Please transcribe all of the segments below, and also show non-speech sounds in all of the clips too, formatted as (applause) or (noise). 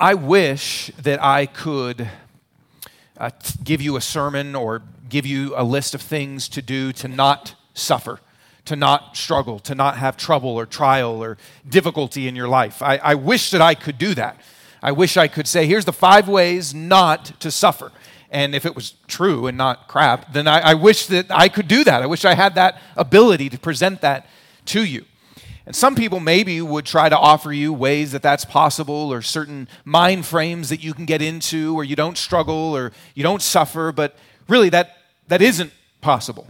I wish that I could uh, give you a sermon or give you a list of things to do to not suffer, to not struggle, to not have trouble or trial or difficulty in your life. I, I wish that I could do that. I wish I could say, here's the five ways not to suffer. And if it was true and not crap, then I, I wish that I could do that. I wish I had that ability to present that to you. And some people maybe would try to offer you ways that that's possible or certain mind frames that you can get into where you don't struggle or you don't suffer, but really that, that isn't possible.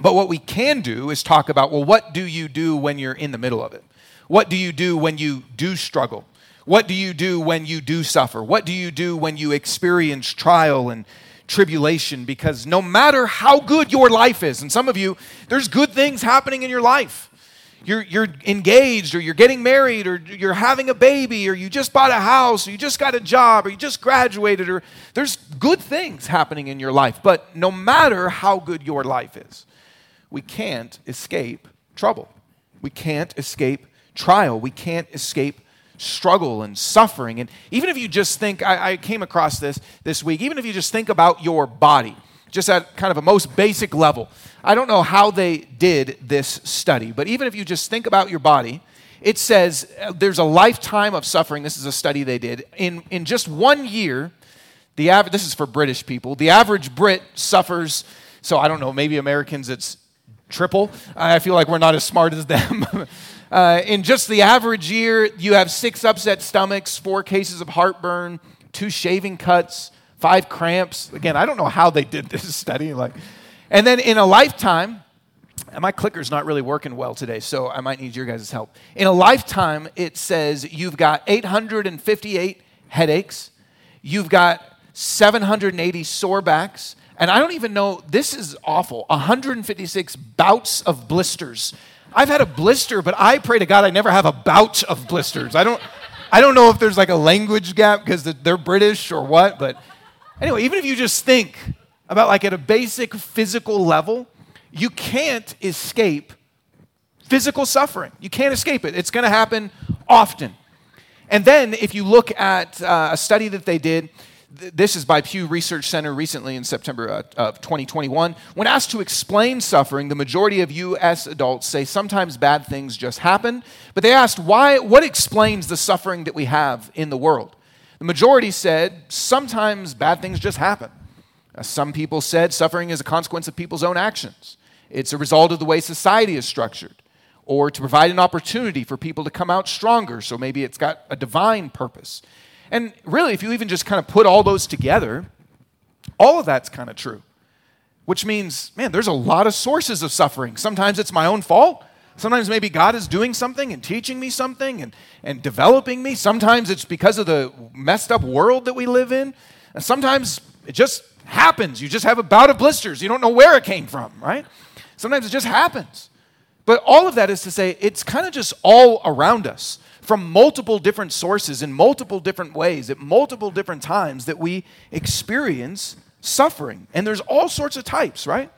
But what we can do is talk about well, what do you do when you're in the middle of it? What do you do when you do struggle? What do you do when you do suffer? What do you do when you experience trial and tribulation? Because no matter how good your life is, and some of you, there's good things happening in your life you're, you're engaged or you're getting married or you're having a baby or you just bought a house or you just got a job or you just graduated or there's good things happening in your life. But no matter how good your life is, we can't escape trouble. We can't escape trial. We can't escape struggle and suffering. And even if you just think, I, I came across this this week, even if you just think about your body, just at kind of a most basic level. I don't know how they did this study, but even if you just think about your body, it says uh, there's a lifetime of suffering. This is a study they did. In, in just one year, the this is for British people, the average Brit suffers, so I don't know, maybe Americans it's triple. I feel like we're not as smart as them. (laughs) uh, in just the average year, you have six upset stomachs, four cases of heartburn, two shaving cuts, five cramps. Again, I don't know how they did this (laughs) study. Like, and then in a lifetime, and my clicker's not really working well today, so I might need your guys' help. In a lifetime, it says you've got 858 headaches, you've got 780 sore backs, and I don't even know, this is awful 156 bouts of blisters. I've had a blister, but I pray to God I never have a bout of blisters. I don't, I don't know if there's like a language gap because they're British or what, but Anyway, even if you just think about like at a basic physical level, you can't escape physical suffering. You can't escape it. It's going to happen often. And then if you look at uh, a study that they did, th- this is by Pew Research Center recently in September uh, of 2021. When asked to explain suffering, the majority of U.S. adults say sometimes bad things just happen. But they asked why, what explains the suffering that we have in the world? The majority said sometimes bad things just happen. Some people said suffering is a consequence of people's own actions, it's a result of the way society is structured, or to provide an opportunity for people to come out stronger. So maybe it's got a divine purpose. And really, if you even just kind of put all those together, all of that's kind of true. Which means, man, there's a lot of sources of suffering. Sometimes it's my own fault. Sometimes maybe God is doing something and teaching me something and, and developing me. Sometimes it's because of the messed up world that we live in. And sometimes it just happens. You just have a bout of blisters. You don't know where it came from, right? Sometimes it just happens. But all of that is to say, it's kind of just all around us from multiple different sources in multiple different ways at multiple different times that we experience suffering. And there's all sorts of types, right?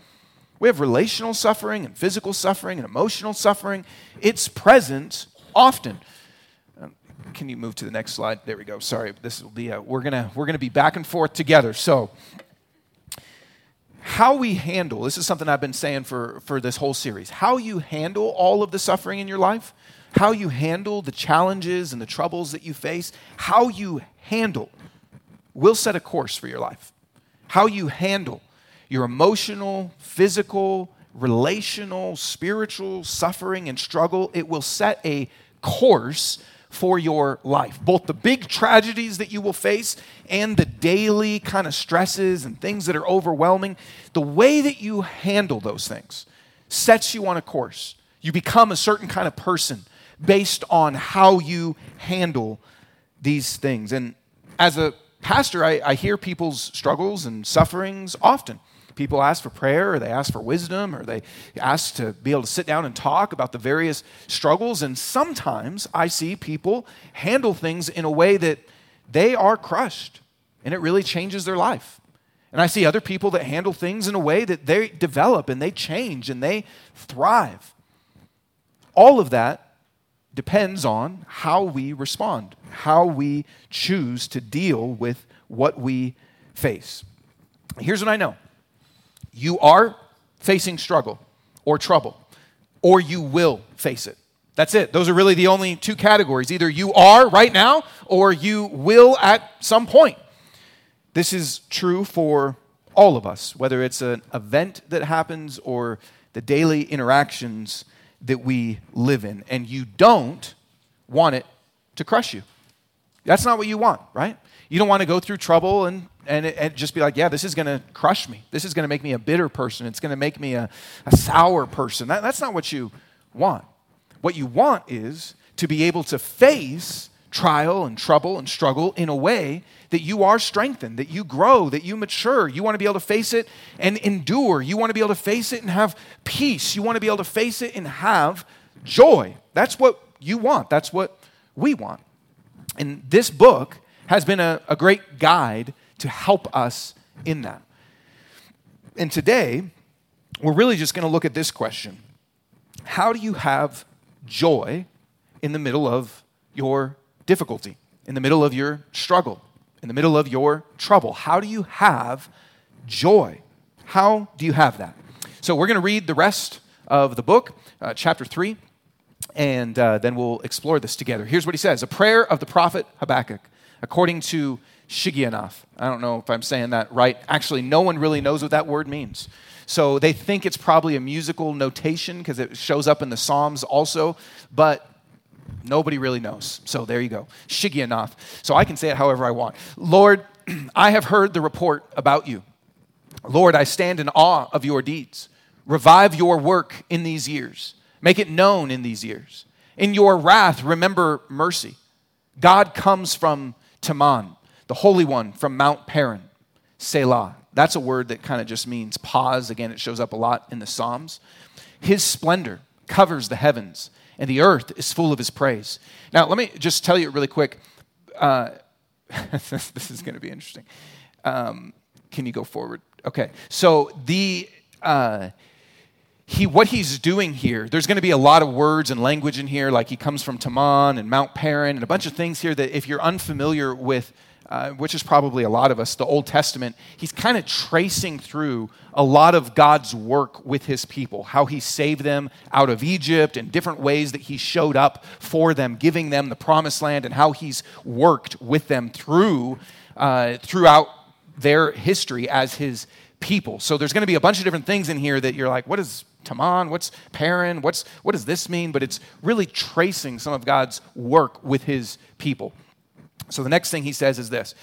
We have relational suffering and physical suffering and emotional suffering. It's present often. Um, can you move to the next slide? There we go. Sorry, this will be a, we're gonna we're gonna be back and forth together. So, how we handle this is something I've been saying for for this whole series. How you handle all of the suffering in your life, how you handle the challenges and the troubles that you face, how you handle will set a course for your life. How you handle your emotional, physical, relational, spiritual suffering and struggle, it will set a course for your life. Both the big tragedies that you will face and the daily kind of stresses and things that are overwhelming, the way that you handle those things sets you on a course. You become a certain kind of person based on how you handle these things. And as a pastor, I, I hear people's struggles and sufferings often people ask for prayer or they ask for wisdom or they ask to be able to sit down and talk about the various struggles. And sometimes I see people handle things in a way that they are crushed and it really changes their life. And I see other people that handle things in a way that they develop and they change and they thrive. All of that depends on how we respond, how we choose to deal with what we face. Here's what I know you are facing struggle or trouble, or you will face it. That's it. Those are really the only two categories. Either you are right now, or you will at some point. This is true for all of us, whether it's an event that happens or the daily interactions that we live in. And you don't want it to crush you. That's not what you want, right? You don't want to go through trouble and, and, and just be like, yeah, this is going to crush me. This is going to make me a bitter person. It's going to make me a, a sour person. That, that's not what you want. What you want is to be able to face trial and trouble and struggle in a way that you are strengthened, that you grow, that you mature. You want to be able to face it and endure. You want to be able to face it and have peace. You want to be able to face it and have joy. That's what you want. That's what we want. And this book has been a, a great guide to help us in that. And today, we're really just going to look at this question How do you have joy in the middle of your difficulty, in the middle of your struggle, in the middle of your trouble? How do you have joy? How do you have that? So, we're going to read the rest of the book, uh, chapter 3, and uh, then we'll explore this together. Here's what he says A prayer of the prophet Habakkuk, according to Shigionoth. I don't know if I'm saying that right. Actually, no one really knows what that word means. So they think it's probably a musical notation because it shows up in the Psalms also, but nobody really knows. So there you go. Shigionoth. So I can say it however I want. Lord, (clears throat) I have heard the report about you. Lord, I stand in awe of your deeds. Revive your work in these years. Make it known in these years. In your wrath, remember mercy. God comes from Teman, the Holy One from Mount Paran, Selah. That's a word that kind of just means pause. Again, it shows up a lot in the Psalms. His splendor covers the heavens, and the earth is full of his praise. Now, let me just tell you really quick. Uh, (laughs) this is going to be interesting. Um, can you go forward? Okay. So the uh, he, what he's doing here, there's going to be a lot of words and language in here, like he comes from Teman and Mount Paran and a bunch of things here that if you're unfamiliar with, uh, which is probably a lot of us, the Old Testament, he's kind of tracing through a lot of God's work with his people, how he saved them out of Egypt and different ways that he showed up for them, giving them the promised land, and how he's worked with them through uh, throughout their history as his people. So there's going to be a bunch of different things in here that you're like, what is Teman? What's Paran? What's, what does this mean? But it's really tracing some of God's work with his people. So the next thing he says is this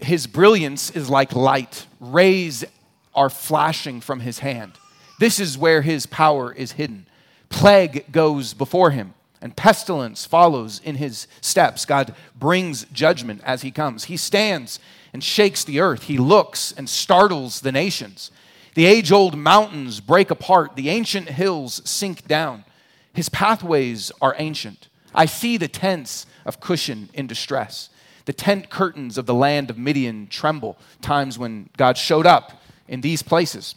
His brilliance is like light, rays are flashing from his hand. This is where his power is hidden. Plague goes before him, and pestilence follows in his steps. God brings judgment as he comes. He stands and shakes the earth. He looks and startles the nations. The age old mountains break apart, the ancient hills sink down. His pathways are ancient. I see the tents of Cushan in distress. The tent curtains of the land of Midian tremble, times when God showed up in these places.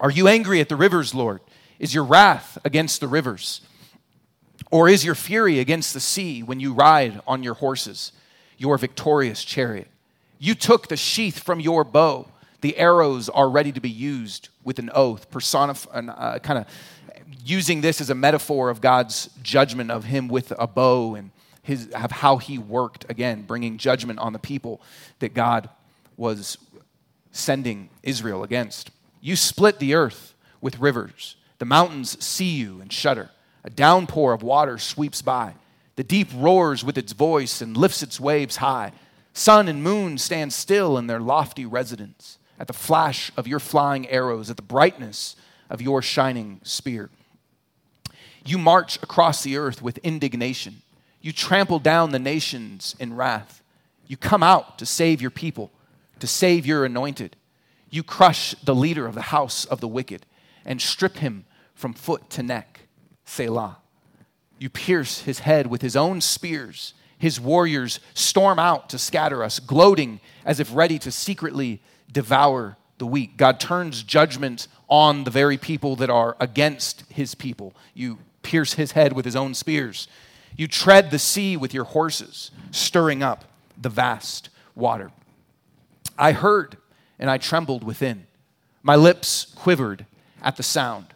Are you angry at the rivers, Lord? Is your wrath against the rivers? Or is your fury against the sea when you ride on your horses, your victorious chariot? You took the sheath from your bow the arrows are ready to be used with an oath, personifying, uh, kind of using this as a metaphor of God's judgment of him with a bow and his, of how he worked, again, bringing judgment on the people that God was sending Israel against. You split the earth with rivers. The mountains see you and shudder. A downpour of water sweeps by. The deep roars with its voice and lifts its waves high. Sun and moon stand still in their lofty residence at the flash of your flying arrows, at the brightness of your shining spear. You march across the earth with indignation. You trample down the nations in wrath. You come out to save your people, to save your anointed. You crush the leader of the house of the wicked and strip him from foot to neck. Selah. You pierce his head with his own spears. His warriors storm out to scatter us, gloating as if ready to secretly devour the weak. God turns judgment on the very people that are against his people. You pierce his head with his own spears. You tread the sea with your horses, stirring up the vast water. I heard and I trembled within. My lips quivered at the sound.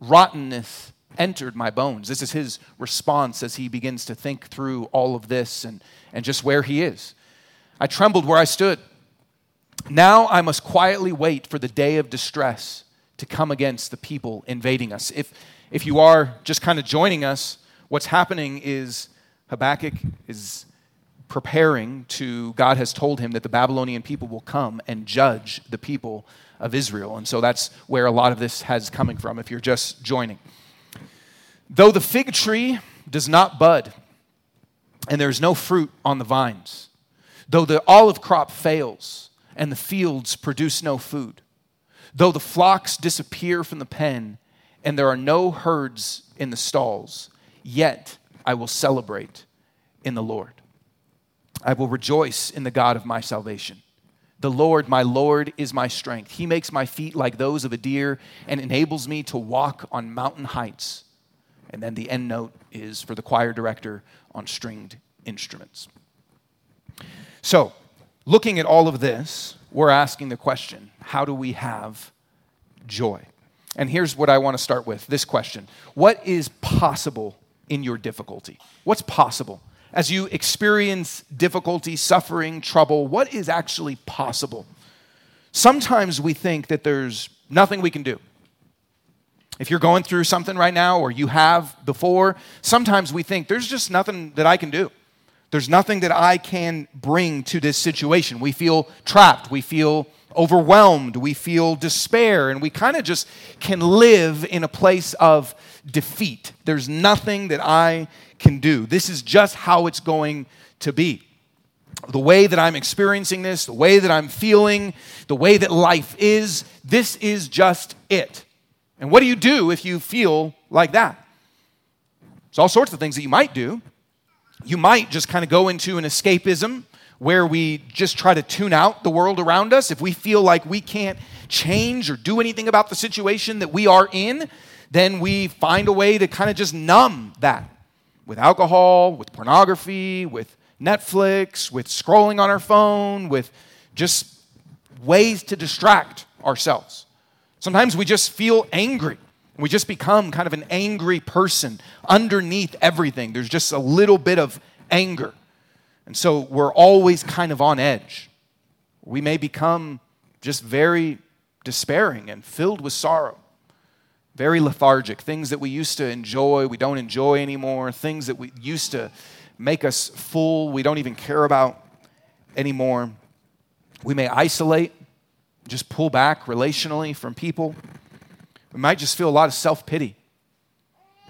Rottenness entered my bones. This is his response as he begins to think through all of this and, and just where he is. I trembled where I stood. Now I must quietly wait for the day of distress to come against the people invading us. If, if you are just kind of joining us, what's happening is Habakkuk is preparing to, God has told him that the Babylonian people will come and judge the people of Israel. And so that's where a lot of this has coming from if you're just joining. Though the fig tree does not bud, and there's no fruit on the vines, though the olive crop fails, and the fields produce no food, though the flocks disappear from the pen, and there are no herds in the stalls, yet I will celebrate in the Lord. I will rejoice in the God of my salvation. The Lord, my Lord, is my strength. He makes my feet like those of a deer and enables me to walk on mountain heights. And then the end note is for the choir director on stringed instruments. So, looking at all of this, we're asking the question how do we have joy? And here's what I want to start with this question What is possible in your difficulty? What's possible? As you experience difficulty, suffering, trouble, what is actually possible? Sometimes we think that there's nothing we can do. If you're going through something right now or you have before, sometimes we think there's just nothing that I can do. There's nothing that I can bring to this situation. We feel trapped. We feel overwhelmed. We feel despair. And we kind of just can live in a place of defeat. There's nothing that I can do. This is just how it's going to be. The way that I'm experiencing this, the way that I'm feeling, the way that life is, this is just it. And what do you do if you feel like that? There's all sorts of things that you might do. You might just kind of go into an escapism where we just try to tune out the world around us. If we feel like we can't change or do anything about the situation that we are in, then we find a way to kind of just numb that with alcohol, with pornography, with Netflix, with scrolling on our phone, with just ways to distract ourselves. Sometimes we just feel angry. We just become kind of an angry person underneath everything. There's just a little bit of anger. And so we're always kind of on edge. We may become just very despairing and filled with sorrow, very lethargic. Things that we used to enjoy, we don't enjoy anymore. Things that we used to make us full, we don't even care about anymore. We may isolate, just pull back relationally from people. We might just feel a lot of self pity.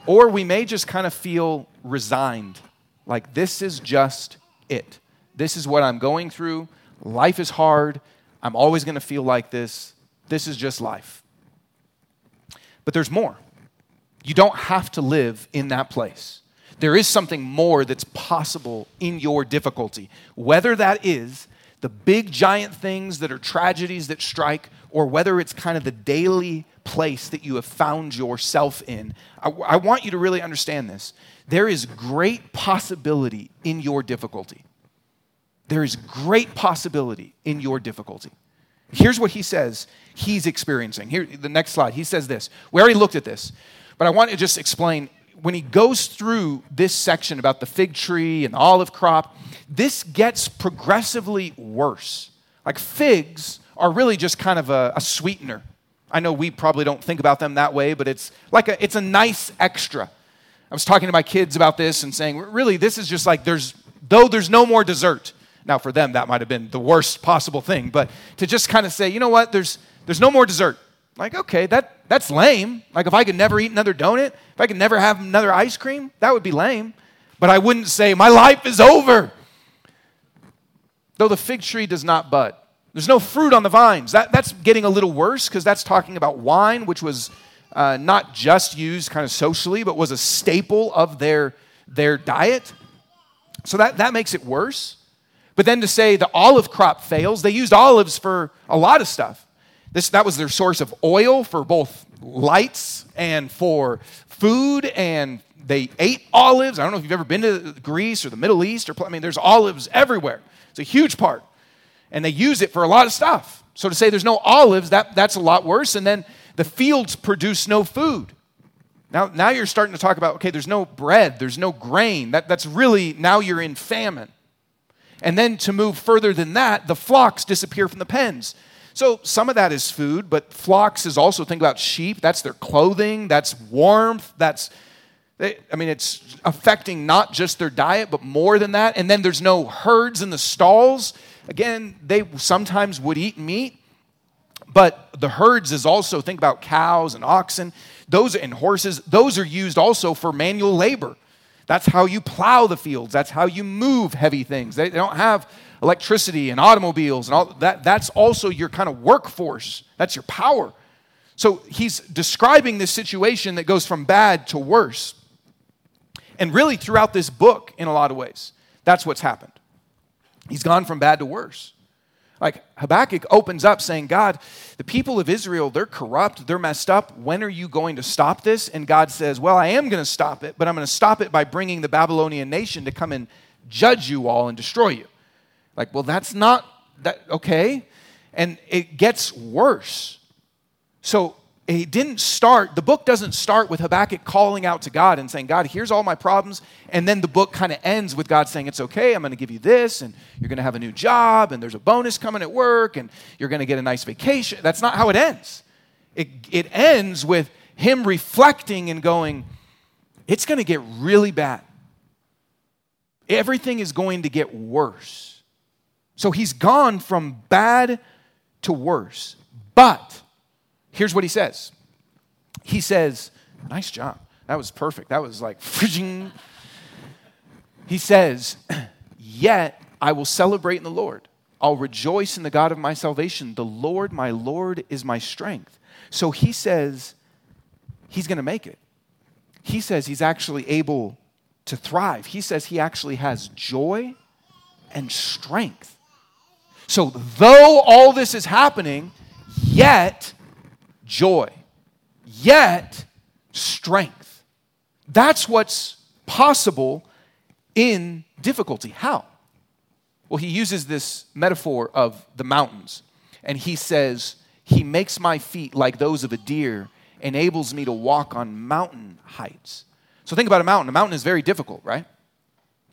Or we may just kind of feel resigned, like this is just it. This is what I'm going through. Life is hard. I'm always going to feel like this. This is just life. But there's more. You don't have to live in that place. There is something more that's possible in your difficulty, whether that is the big giant things that are tragedies that strike, or whether it's kind of the daily place that you have found yourself in. I, I, want you to really understand this. There is great possibility in your difficulty. There is great possibility in your difficulty. Here's what he says he's experiencing. Here, the next slide. He says this. We already looked at this, but I want to just explain when he goes through this section about the fig tree and the olive crop, this gets progressively worse. Like figs are really just kind of a, a sweetener. I know we probably don't think about them that way, but it's like a, it's a nice extra. I was talking to my kids about this and saying, really, this is just like there's, though there's no more dessert. Now, for them, that might have been the worst possible thing, but to just kind of say, you know what, there's, there's no more dessert. Like, okay, that, that's lame. Like, if I could never eat another donut, if I could never have another ice cream, that would be lame. But I wouldn't say, my life is over. Though the fig tree does not bud. There's no fruit on the vines. That, that's getting a little worse because that's talking about wine, which was uh, not just used kind of socially, but was a staple of their, their diet. So that, that makes it worse. But then to say the olive crop fails, they used olives for a lot of stuff. This, that was their source of oil for both lights and for food and they ate olives. I don't know if you've ever been to Greece or the Middle East or I mean there's olives everywhere. It's a huge part. And they use it for a lot of stuff. So to say there's no olives, that, that's a lot worse. And then the fields produce no food. Now, now you're starting to talk about, okay, there's no bread, there's no grain. That, that's really, now you're in famine. And then to move further than that, the flocks disappear from the pens. So some of that is food, but flocks is also, think about sheep, that's their clothing, that's warmth, that's, I mean, it's affecting not just their diet, but more than that. And then there's no herds in the stalls. Again, they sometimes would eat meat, but the herds is also, think about cows and oxen, those and horses, those are used also for manual labor. That's how you plow the fields. That's how you move heavy things. They, they don't have electricity and automobiles and all that. That's also your kind of workforce. That's your power. So he's describing this situation that goes from bad to worse. And really, throughout this book, in a lot of ways, that's what's happened. He's gone from bad to worse. Like Habakkuk opens up saying, God, the people of Israel, they're corrupt, they're messed up. When are you going to stop this? And God says, Well, I am going to stop it, but I'm going to stop it by bringing the Babylonian nation to come and judge you all and destroy you. Like, well, that's not that okay. And it gets worse. So it didn't start, the book doesn't start with Habakkuk calling out to God and saying, God, here's all my problems. And then the book kind of ends with God saying, It's okay, I'm going to give you this, and you're going to have a new job, and there's a bonus coming at work, and you're going to get a nice vacation. That's not how it ends. It, it ends with him reflecting and going, It's going to get really bad. Everything is going to get worse. So he's gone from bad to worse. But, Here's what he says He says, Nice job. That was perfect. That was like, (laughs) he says, Yet I will celebrate in the Lord. I'll rejoice in the God of my salvation. The Lord, my Lord, is my strength. So he says he's going to make it. He says he's actually able to thrive. He says he actually has joy and strength. So, though all this is happening, yet joy, yet strength. That's what's possible in difficulty. How? Well, he uses this metaphor of the mountains, and he says, He makes my feet like those of a deer, enables me to walk on mountain heights. So think about a mountain. A mountain is very difficult, right?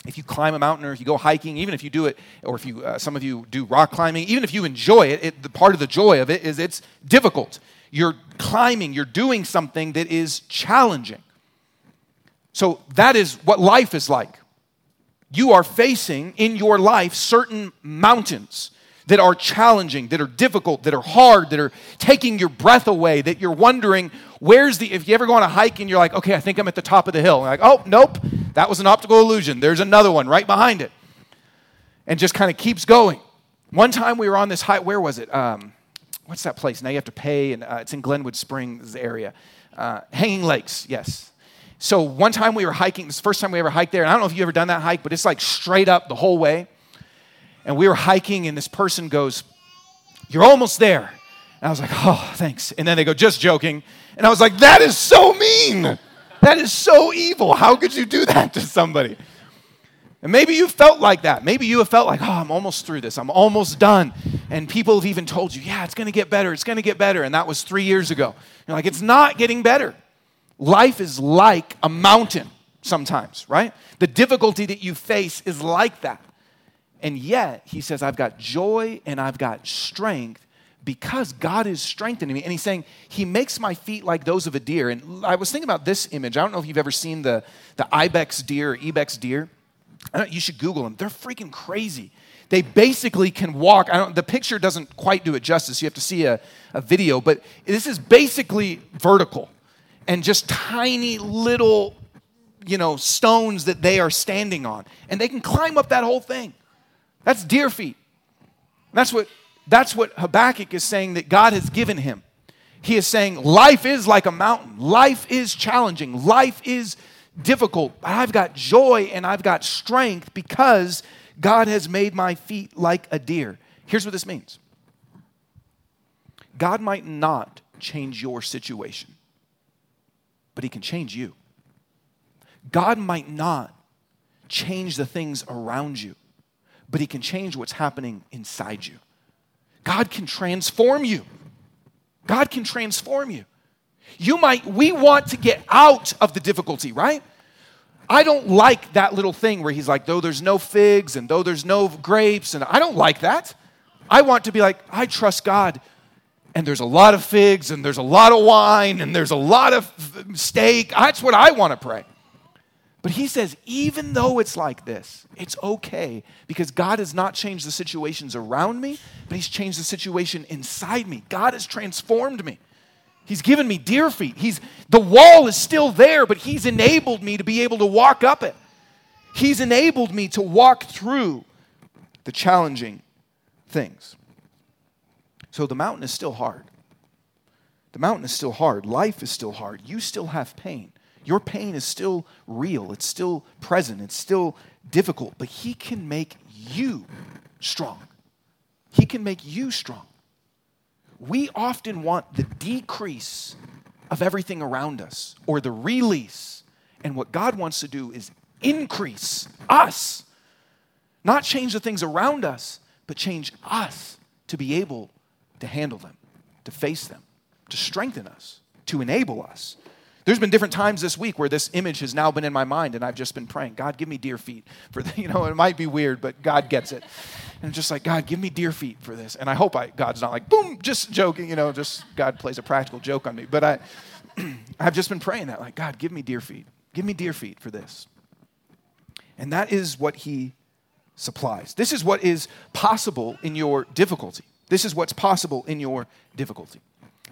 If you climb a mountain or if you go hiking, even if you do it, or if you, uh, some of you do rock climbing, even if you enjoy it, it, the part of the joy of it is it's difficult. You're climbing, you're doing something that is challenging. So that is what life is like. You are facing in your life certain mountains that are challenging, that are difficult, that are hard, that are taking your breath away, that you're wondering, where's the, if you ever go on a hike and you're like, okay, I think I'm at the top of the hill. Like, oh, nope, that was an optical illusion. There's another one right behind it. And just kind of keeps going. One time we were on this hike, where was it? Um, what's that place? Now you have to pay, and uh, it's in Glenwood Springs area. Uh, Hanging Lakes, yes. So one time we were hiking, this first time we ever hiked there, and I don't know if you ever done that hike, but it's like straight up the whole way. And we were hiking, and this person goes, You're almost there. And I was like, Oh, thanks. And then they go, Just joking. And I was like, That is so mean. That is so evil. How could you do that to somebody? And maybe you felt like that. Maybe you have felt like, oh, I'm almost through this. I'm almost done. And people have even told you, yeah, it's going to get better. It's going to get better. And that was three years ago. You're like, it's not getting better. Life is like a mountain sometimes, right? The difficulty that you face is like that. And yet, he says, I've got joy and I've got strength because God is strengthening me. And he's saying, He makes my feet like those of a deer. And I was thinking about this image. I don't know if you've ever seen the, the ibex deer or ibex deer you should Google them. They're freaking crazy. They basically can walk. I don't, the picture doesn't quite do it justice. You have to see a, a video, but this is basically vertical and just tiny little, you know, stones that they are standing on. And they can climb up that whole thing. That's deer feet. That's what, that's what Habakkuk is saying that God has given him. He is saying life is like a mountain, life is challenging, life is difficult, but I've got joy and I've got strength because God has made my feet like a deer. Here's what this means God might not change your situation, but He can change you. God might not change the things around you, but He can change what's happening inside you. God can transform you. God can transform you. You might, we want to get out of the difficulty, right? I don't like that little thing where he's like, though there's no figs and though there's no grapes, and I don't like that. I want to be like, I trust God, and there's a lot of figs, and there's a lot of wine, and there's a lot of steak. That's what I want to pray. But he says, even though it's like this, it's okay because God has not changed the situations around me, but he's changed the situation inside me. God has transformed me. He's given me deer feet. He's, the wall is still there, but He's enabled me to be able to walk up it. He's enabled me to walk through the challenging things. So the mountain is still hard. The mountain is still hard. Life is still hard. You still have pain. Your pain is still real. It's still present. It's still difficult. But He can make you strong. He can make you strong we often want the decrease of everything around us or the release. And what God wants to do is increase us, not change the things around us, but change us to be able to handle them, to face them, to strengthen us, to enable us. There's been different times this week where this image has now been in my mind, and I've just been praying, God, give me deer feet for the, (laughs) you know, it might be weird, but God gets it. And just like, God, give me deer feet for this. And I hope I, God's not like, boom, just joking, you know, just God plays a practical joke on me. But I, (clears throat) I've just been praying that, like, God, give me deer feet. Give me deer feet for this. And that is what He supplies. This is what is possible in your difficulty. This is what's possible in your difficulty.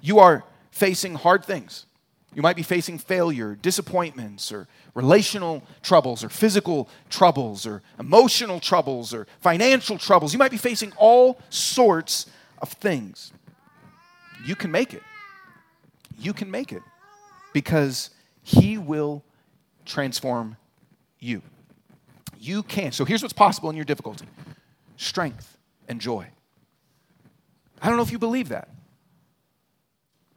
You are facing hard things. You might be facing failure, disappointments, or relational troubles, or physical troubles, or emotional troubles, or financial troubles. You might be facing all sorts of things. You can make it. You can make it because He will transform you. You can. So here's what's possible in your difficulty strength and joy. I don't know if you believe that.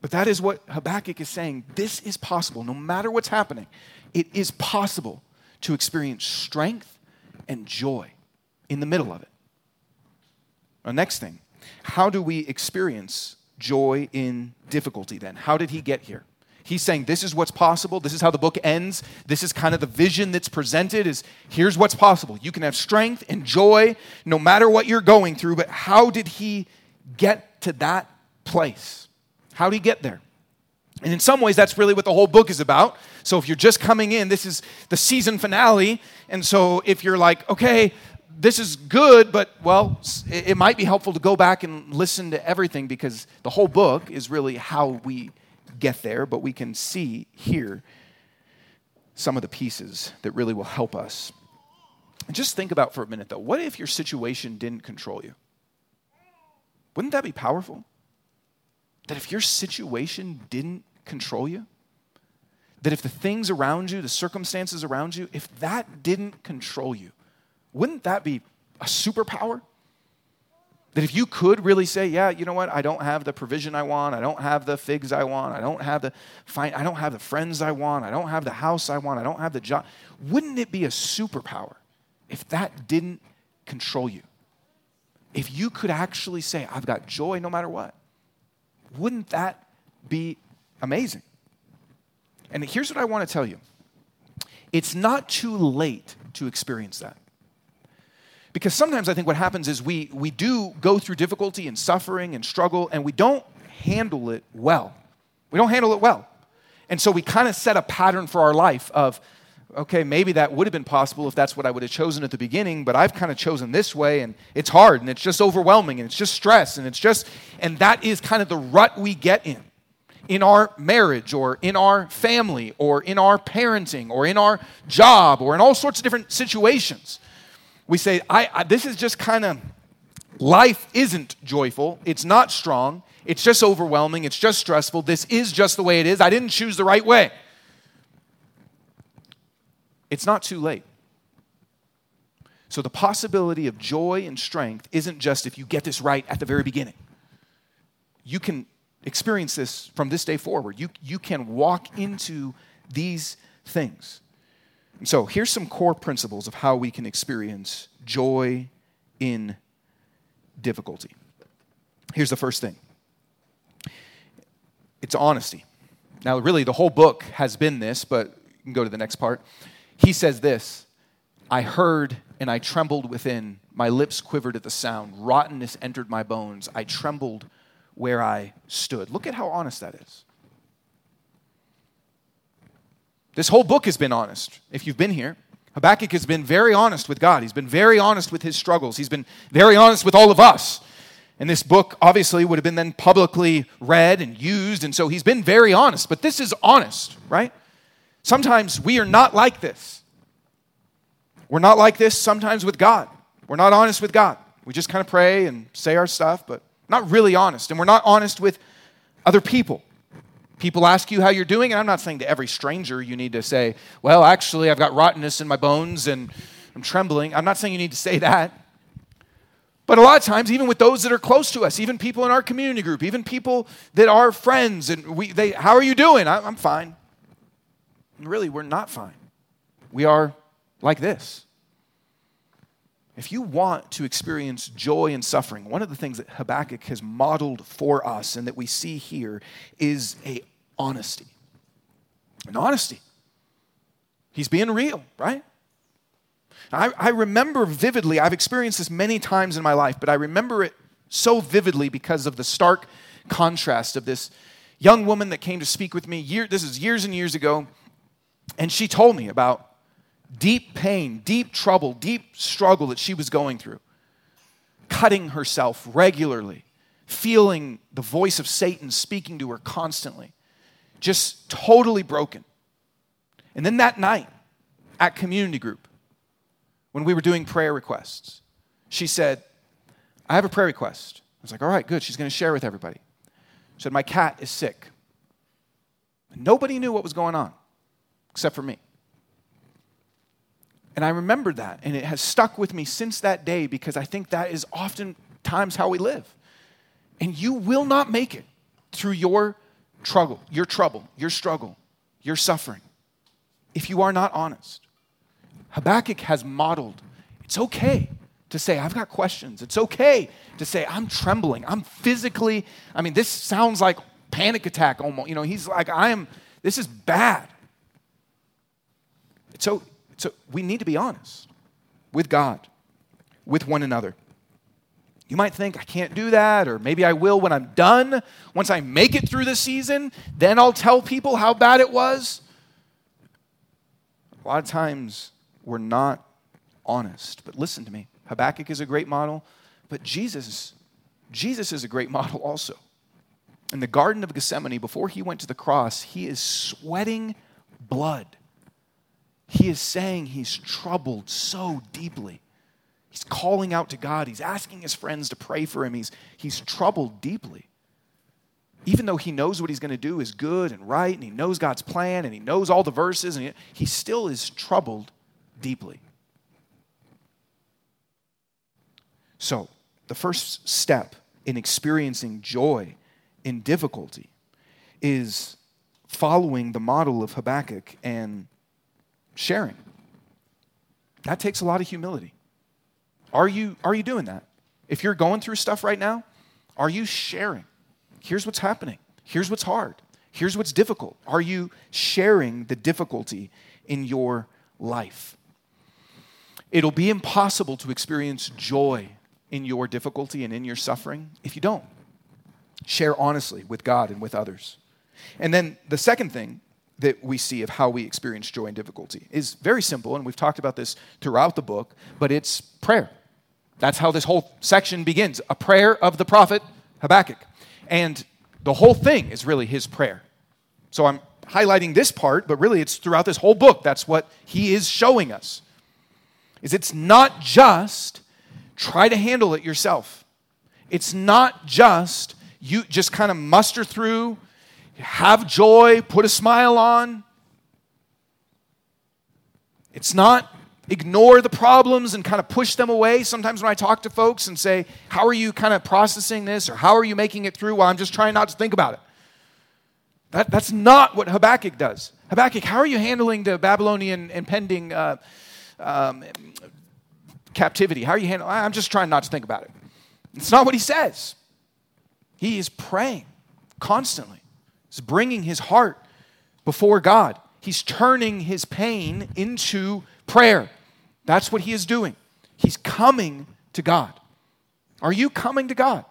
But that is what Habakkuk is saying. This is possible. No matter what's happening, it is possible to experience strength and joy in the middle of it. Next thing, how do we experience joy in difficulty then? How did he get here? He's saying this is what's possible. This is how the book ends. This is kind of the vision that's presented is here's what's possible. You can have strength and joy no matter what you're going through, but how did he get to that place? How do you get there? And in some ways, that's really what the whole book is about. So if you're just coming in, this is the season finale. And so if you're like, okay, this is good, but well, it might be helpful to go back and listen to everything because the whole book is really how we get there, but we can see here some of the pieces that really will help us. Just think about for a minute though what if your situation didn't control you? Wouldn't that be powerful? That if your situation didn't control you, that if the things around you, the circumstances around you, if that didn't control you, wouldn't that be a superpower? That if you could really say, yeah, you know what, I don't have the provision I want, I don't have the figs I want, I don't have the fine, I don't have the friends I want, I don't have the house I want, I don't have the job. Wouldn't it be a superpower if that didn't control you? If you could actually say, I've got joy no matter what. Wouldn't that be amazing? And here's what I want to tell you it's not too late to experience that. Because sometimes I think what happens is we, we do go through difficulty and suffering and struggle, and we don't handle it well. We don't handle it well. And so we kind of set a pattern for our life of, okay, maybe that would have been possible if that's what I would have chosen at the beginning, but I've kind of chosen this way and it's hard and it's just overwhelming and it's just stress and it's just, and that is kind of the rut we get in. In our marriage or in our family or in our parenting or in our job or in all sorts of different situations. We say, I, I this is just kind of, life isn't joyful, it's not strong, it's just overwhelming, it's just stressful, this is just the way it is, I didn't choose the right way it's not too late. So the possibility of joy and strength isn't just if you get this right at the very beginning. You can experience this from this day forward. You, you can walk into these things. And so here's some core principles of how we can experience joy in difficulty. Here's the first thing it's honesty. Now, really, the whole book has been this, but you can go to the next part. He says this I heard and I trembled within. My lips quivered at the sound. Rottenness entered my bones. I trembled where I stood. Look at how honest that is. This whole book has been honest. If you've been here, Habakkuk has been very honest with God. He's been very honest with his struggles. He's been very honest with all of us. And this book obviously would have been then publicly read and used, and so he's been very honest. But this is honest, right? Sometimes we are not like this. We're not like this sometimes with God. We're not honest with God. We just kind of pray and say our stuff, but not really honest. And we're not honest with other people. People ask you how you're doing, and I'm not saying to every stranger you need to say, Well, actually, I've got rottenness in my bones and I'm trembling. I'm not saying you need to say that. But a lot of times, even with those that are close to us, even people in our community group, even people that are friends, and we, they, how are you doing? I, I'm fine. Really, we're not fine. We are like this. If you want to experience joy and suffering, one of the things that Habakkuk has modeled for us and that we see here is a honesty. An honesty. He's being real, right? I, I remember vividly, I've experienced this many times in my life, but I remember it so vividly because of the stark contrast of this young woman that came to speak with me. Year, this is years and years ago, and she told me about deep pain, deep trouble, deep struggle that she was going through, cutting herself regularly, feeling the voice of Satan speaking to her constantly, just totally broken. And then that night at community group, when we were doing prayer requests, she said, I have a prayer request. I was like, all right, good. She's going to share with everybody. She said, My cat is sick. Nobody knew what was going on except for me. And I remember that, and it has stuck with me since that day because I think that is oftentimes how we live. And you will not make it through your trouble, your trouble, your struggle, your suffering, if you are not honest. Habakkuk has modeled it's okay to say, I've got questions. It's okay to say, I'm trembling. I'm physically, I mean, this sounds like panic attack almost. You know, he's like, I am, this is bad. So so we need to be honest with God, with one another. You might think, I can't do that, or maybe I will when I'm done. Once I make it through the season, then I'll tell people how bad it was. A lot of times we're not honest. But listen to me Habakkuk is a great model, but Jesus, Jesus is a great (laughs) model also. In the Garden of Gethsemane, before he went to the cross, he is sweating blood he is saying he's troubled so deeply. He's calling out to God. He's asking his friends to pray for him. He's, he's troubled deeply. Even though he knows what he's going to do is good and right, and he knows God's plan, and he knows all the verses, and he, he still is troubled deeply. So, the first step in experiencing joy in difficulty is following the model of Habakkuk and sharing. That takes a lot of humility. Are you, are you doing that? If you're going through stuff right now, are you sharing? Here's what's happening. Here's what's hard. Here's what's difficult. Are you sharing the difficulty in your life? It'll be impossible to experience joy in your difficulty and in your suffering if you don't. Share honestly with God and with others. And then the second thing that we see of how we experience joy and difficulty is very simple, and we've talked about this throughout the book, but it's prayer. That's how this whole section begins a prayer of the prophet Habakkuk. And the whole thing is really his prayer. So I'm highlighting this part, but really it's throughout this whole book. That's what he is showing us. Is it's not just try to handle it yourself. It's not just you just kind of muster through have joy, put a smile on. It's not ignore the problems and kind of push them away. Sometimes when I talk to folks and say, How are you kind of processing this or how are you making it through? Well, I'm just trying not to think about it. That, that's not what Habakkuk does. Habakkuk, how are you handling the Babylonian impending uh, um, captivity? How are you handling? I'm just trying not to think about it. It's not what he says. He is praying constantly. He's bringing his heart before God. He's turning his pain into prayer. That's what he is doing. He's coming to God. Are you coming to God?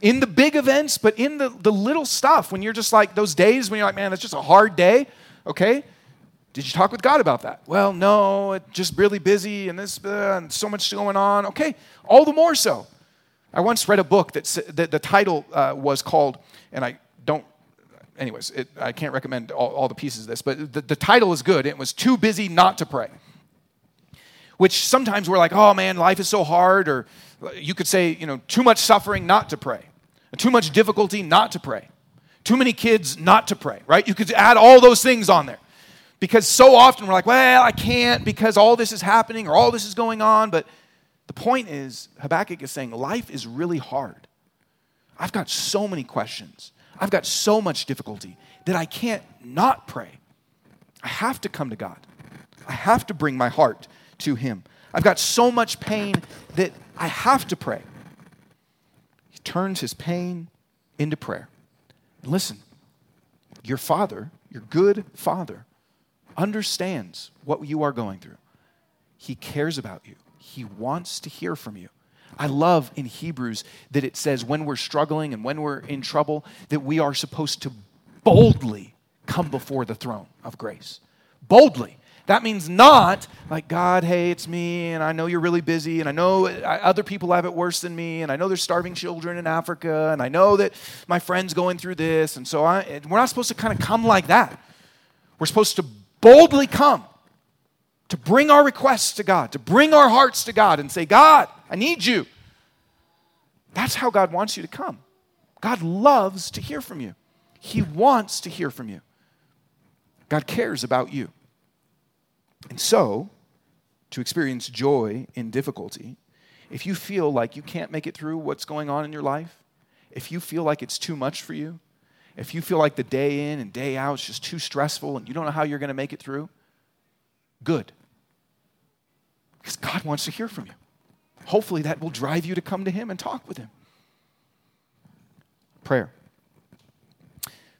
In the big events, but in the, the little stuff, when you're just like those days when you're like, man, it's just a hard day, okay? Did you talk with God about that? Well, no, it's just really busy and this uh, and so much going on. Okay, all the more so. I once read a book that, that the title uh, was called, and I anyways, it, I can't recommend all, all, the pieces of this, but the, the title is good. It was Too Busy Not to Pray. Which sometimes we're like, oh man, life is so hard, or you could say, you know, too much suffering not to pray, too much difficulty not to pray, too many kids not to pray, right? You could add all those things on there. Because so often we're like, well, I can't because all this is happening or all this is going on. But the point is, Habakkuk is saying life is really hard. I've got so many questions, I've got so much difficulty that I can't not pray. I have to come to God, I have to bring my heart to Him. I've got so much pain that I have to pray. He turns his pain into prayer. And listen, your father, your good father, understands what you are going through. He cares about you, he wants to hear from you. I love in Hebrews that it says when we're struggling and when we're in trouble, that we are supposed to boldly come before the throne of grace. Boldly. That means not like, God, hey, it's me, and I know you're really busy, and I know uh, other people have it worse than me, and I know there's starving children in Africa, and I know that my friend's going through this, and so I, we're not supposed to kind of come like that. We're supposed to boldly come to bring our requests to God, to bring our hearts to God, and say, God, I need you. That's how God wants you to come. God loves to hear from you, He wants to hear from you. God cares about you. And so, to experience joy in difficulty, if you feel like you can't make it through what's going on in your life, if you feel like it's too much for you, if you feel like the day in and day out is just too stressful and you don't know how you're going to make it through, good. Because God wants to hear from you. Hopefully, that will drive you to come to Him and talk with Him. Prayer.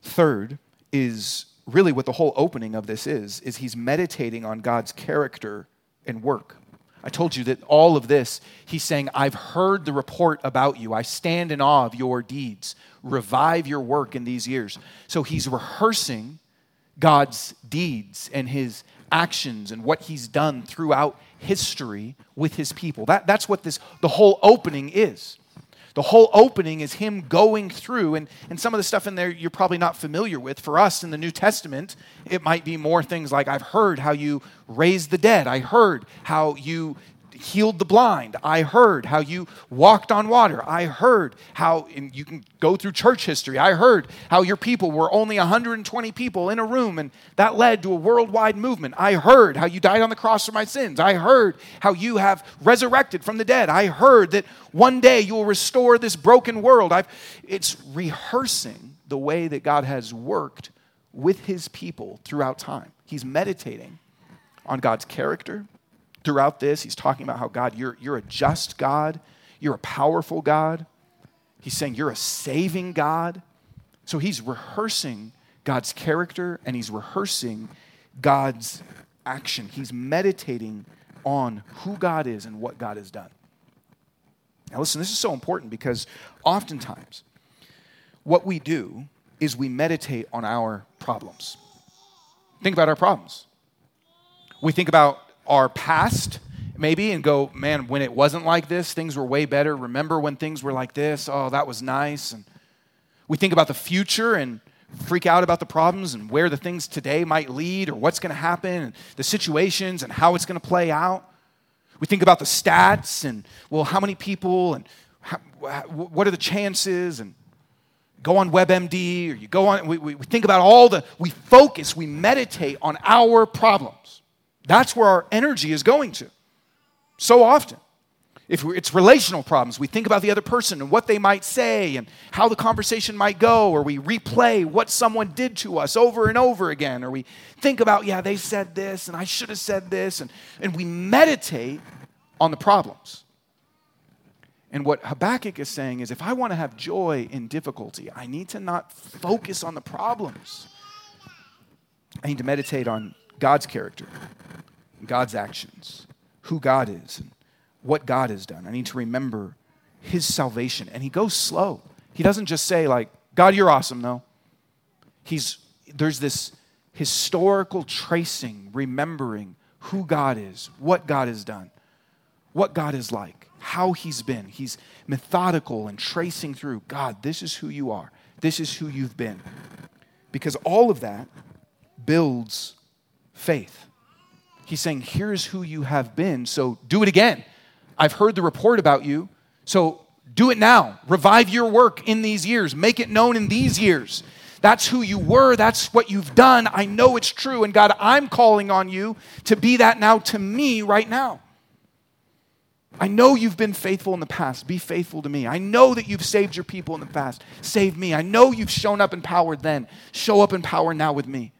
Third is really what the whole opening of this is is he's meditating on God's character and work. I told you that all of this, he's saying, I've heard the report about you. I stand in awe of your deeds. Revive your work in these years. So he's rehearsing God's deeds and his actions and what he's done throughout history with his people. That, that's what this, the whole opening is. The whole opening is him going through, and, and some of the stuff in there you're probably not familiar with. For us in the New Testament, it might be more things like I've heard how you raised the dead, I heard how you healed the blind. I heard how you walked on water. I heard how, you can go through church history. I heard how your people were only 120 people in a room, and that led to a worldwide movement. I heard how you died on the cross for my sins. I heard how you have resurrected from the dead. I heard that one day you will restore this broken world. I've, it's rehearsing the way that God has worked with his people throughout time. He's meditating on God's character throughout this, he's talking about how God, you're, you're a just God, you're a powerful God. He's saying you're a saving God. So he's rehearsing God's character and he's rehearsing God's action. He's meditating on who God is and what God has done. Now, listen, this is so important because oftentimes what we do is we meditate on our problems. Think about our problems. We think about our past maybe and go, man, when it wasn't like this, things were way better. Remember when things were like this? Oh, that was nice. And we think about the future and freak out about the problems and where the things today might lead or what's going to happen and the situations and how it's going to play out. We think about the stats and, well, how many people and how, what are the chances and go on WebMD or you go on, we, we think about all the, we focus, we meditate on our problems. That's where our energy is going to. So often. If it's relational problems, we think about the other person and what they might say and how the conversation might go, or we replay what someone did to us over and over again, or we think about, yeah, they said this and I should have said this, and, and we meditate on the problems. And what Habakkuk is saying is if I want to have joy in difficulty, I need to not focus on the problems. I need to meditate on God's character, God's actions, who God is, and what God has done. I need to remember his salvation. And he goes slow. He doesn't just say, like, God, you're awesome, no. He's there's this historical tracing, remembering who God is, what God has done, what God is like, how he's been. He's methodical and tracing through God, this is who you are, this is who you've been. Because all of that builds faith. He's saying, Here's who you have been, so do it again. I've heard the report about you, so do it now. Revive your work in these years, make it known in these years. That's who you were. That's what you've done. I know it's true. And God, I'm calling on you to be that now to me right now. I know you've been faithful in the past. Be faithful to me. I know that you've saved your people in the past. Save me. I know you've shown up in power then. Show up in power now with me.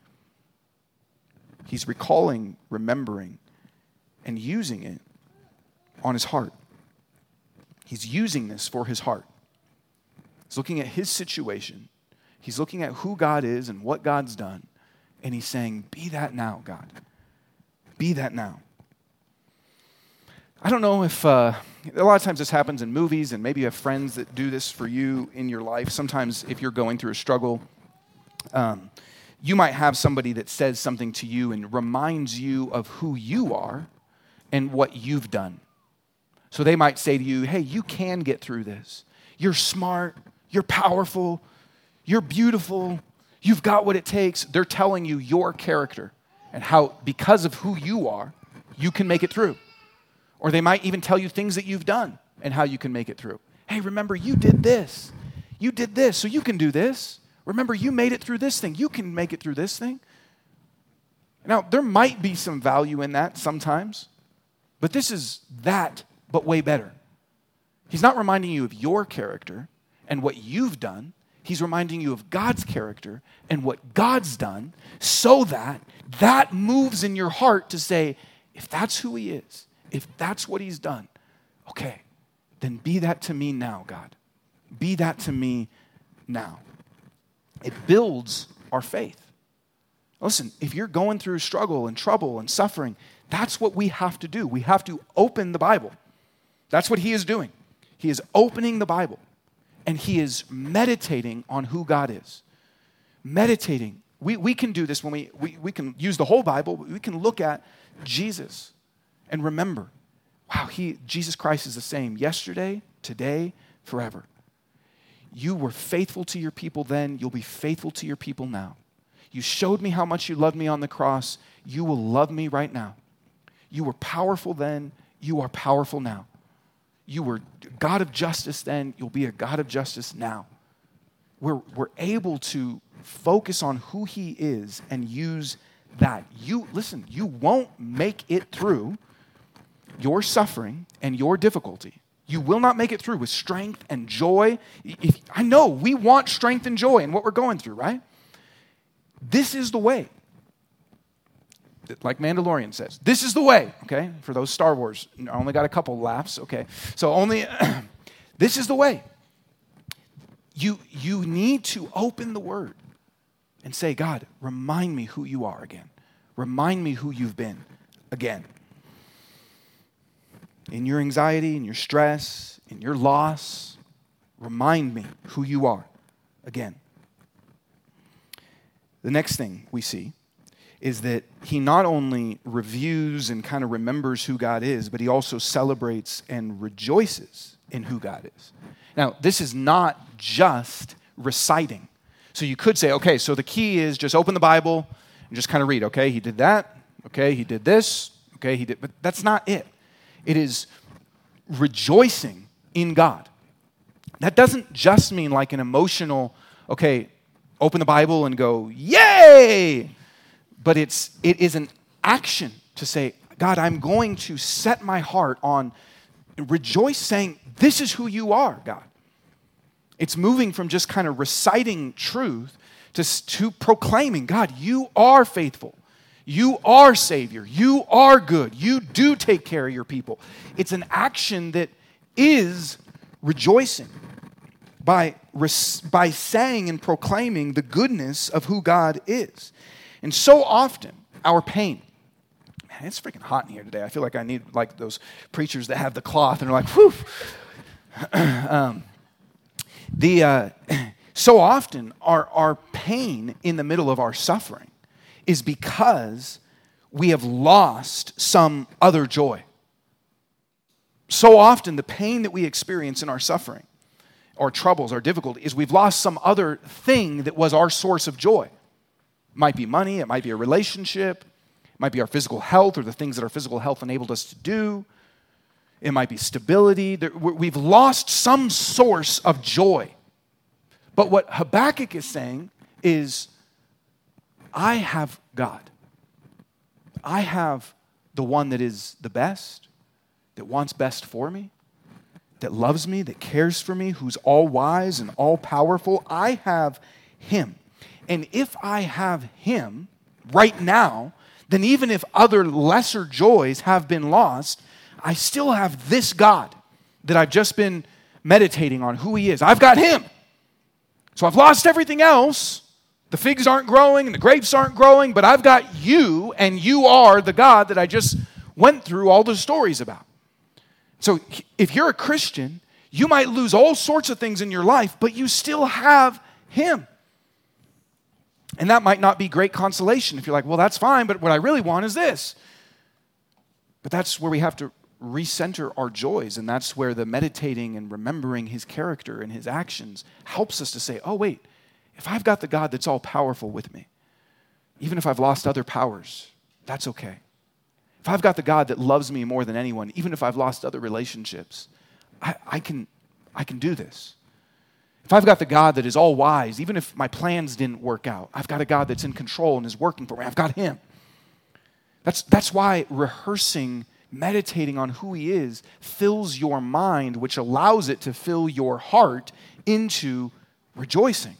He's recalling, remembering, and using it on his heart. He's using this for his heart. He's looking at his situation. He's looking at who God is and what God's done. And he's saying, Be that now, God. Be that now. I don't know if uh, a lot of times this happens in movies, and maybe you have friends that do this for you in your life. Sometimes, if you're going through a struggle, um, you might have somebody that says something to you and reminds you of who you are and what you've done. So they might say to you, Hey, you can get through this. You're smart, you're powerful, you're beautiful, you've got what it takes. They're telling you your character and how, because of who you are, you can make it through. Or they might even tell you things that you've done and how you can make it through. Hey, remember, you did this. You did this, so you can do this. Remember, you made it through this thing. You can make it through this thing. Now, there might be some value in that sometimes, but this is that, but way better. He's not reminding you of your character and what you've done. He's reminding you of God's character and what God's done so that that moves in your heart to say, if that's who He is, if that's what he's done, okay, then be that to me now, God. Be that to me now. It builds our faith. Listen, if you're going through struggle and trouble and suffering, that's what we have to do. We have to open the Bible. That's what he is doing. He is opening the Bible and he is meditating on who God is. Meditating. We, we can do this when we, we, we can use the whole Bible, we can look at Jesus and remember, wow, he, Jesus Christ is the same yesterday, today, forever. You were faithful to your people then, you'll be faithful to your people now. You showed me how much you loved me on the cross, you will love me right now. You were powerful then, you are powerful now. You were God of justice then, you'll be a God of justice now. We're, we're able to focus on who He is and use that. You, listen, you won't make it through your suffering and your difficulty. You will not make it through with strength and joy. If, I know we want strength and joy in what we're going through, right? This is the way. Like Mandalorian says, this is the way, okay? For those Star Wars, I only got a couple laughs, okay? So only, (clears throat) this is the way. You, you need to open the word and say, God, remind me who you are again. Remind me who you've been again in your anxiety, in your stress, in your loss, remind me who you are again. The next thing we see is that he not only reviews and kind of remembers who God is, but he also celebrates and rejoices in who God is. Now, this is not just reciting. So you could say, okay, so the key is just open the Bible and just kind of read, okay, he did that, okay, he did this, okay, he did, but that's not it it is rejoicing in God. That doesn't just mean like an emotional, okay, open the Bible and go, yay! But it's, it is an action to say, God, I'm going to set my heart on rejoice saying, This is who you are, God. It's moving from just kind of reciting truth to, to proclaiming, God, you are faithful. You are Savior. You are good. You do take care of your people. It's an action that is rejoicing by, by saying and proclaiming the goodness of who God is. And so often, our pain, man, it's freaking hot in here today. I feel like I need like those preachers that have the cloth and are like, whew. (clears throat) um, the, uh, (clears throat) so often, our, our pain in the middle of our suffering is because we have lost some other joy. So often, the pain that we experience in our suffering, our troubles, our difficulty, is we've lost some other thing that was our source of joy. It might be money, it might be a relationship, it might be our physical health or the things that our physical health enabled us to do. It might be stability. We've lost some source of joy. But what Habakkuk is saying is, I have God. I have the one that is the best, that wants best for me, that loves me, that cares for me, who's all wise and all powerful. I have him. And if I have him right now, then even if other lesser joys have been lost, I still have this God that I've just been meditating on who he is. I've got him. So I've lost everything else. The figs aren't growing and the grapes aren't growing, but I've got you, and you are the God that I just went through all the stories about. So if you're a Christian, you might lose all sorts of things in your life, but you still have Him. And that might not be great consolation if you're like, well, that's fine, but what I really want is this. But that's where we have to recenter our joys. And that's where the meditating and remembering his character and his actions helps us to say, oh, wait, if I've got the God that's all powerful with me, even if I've lost other powers, that's okay. If I've got the God that loves me more than anyone, even if I've lost other relationships, I, I can, I can do this. If I've got the God that is all wise, even if my plans didn't work out, I've got a God that's in control and is working for me. I've got Him. That's, that's why rehearsing meditating on who He is fills your mind, which allows it to fill your heart into rejoicing.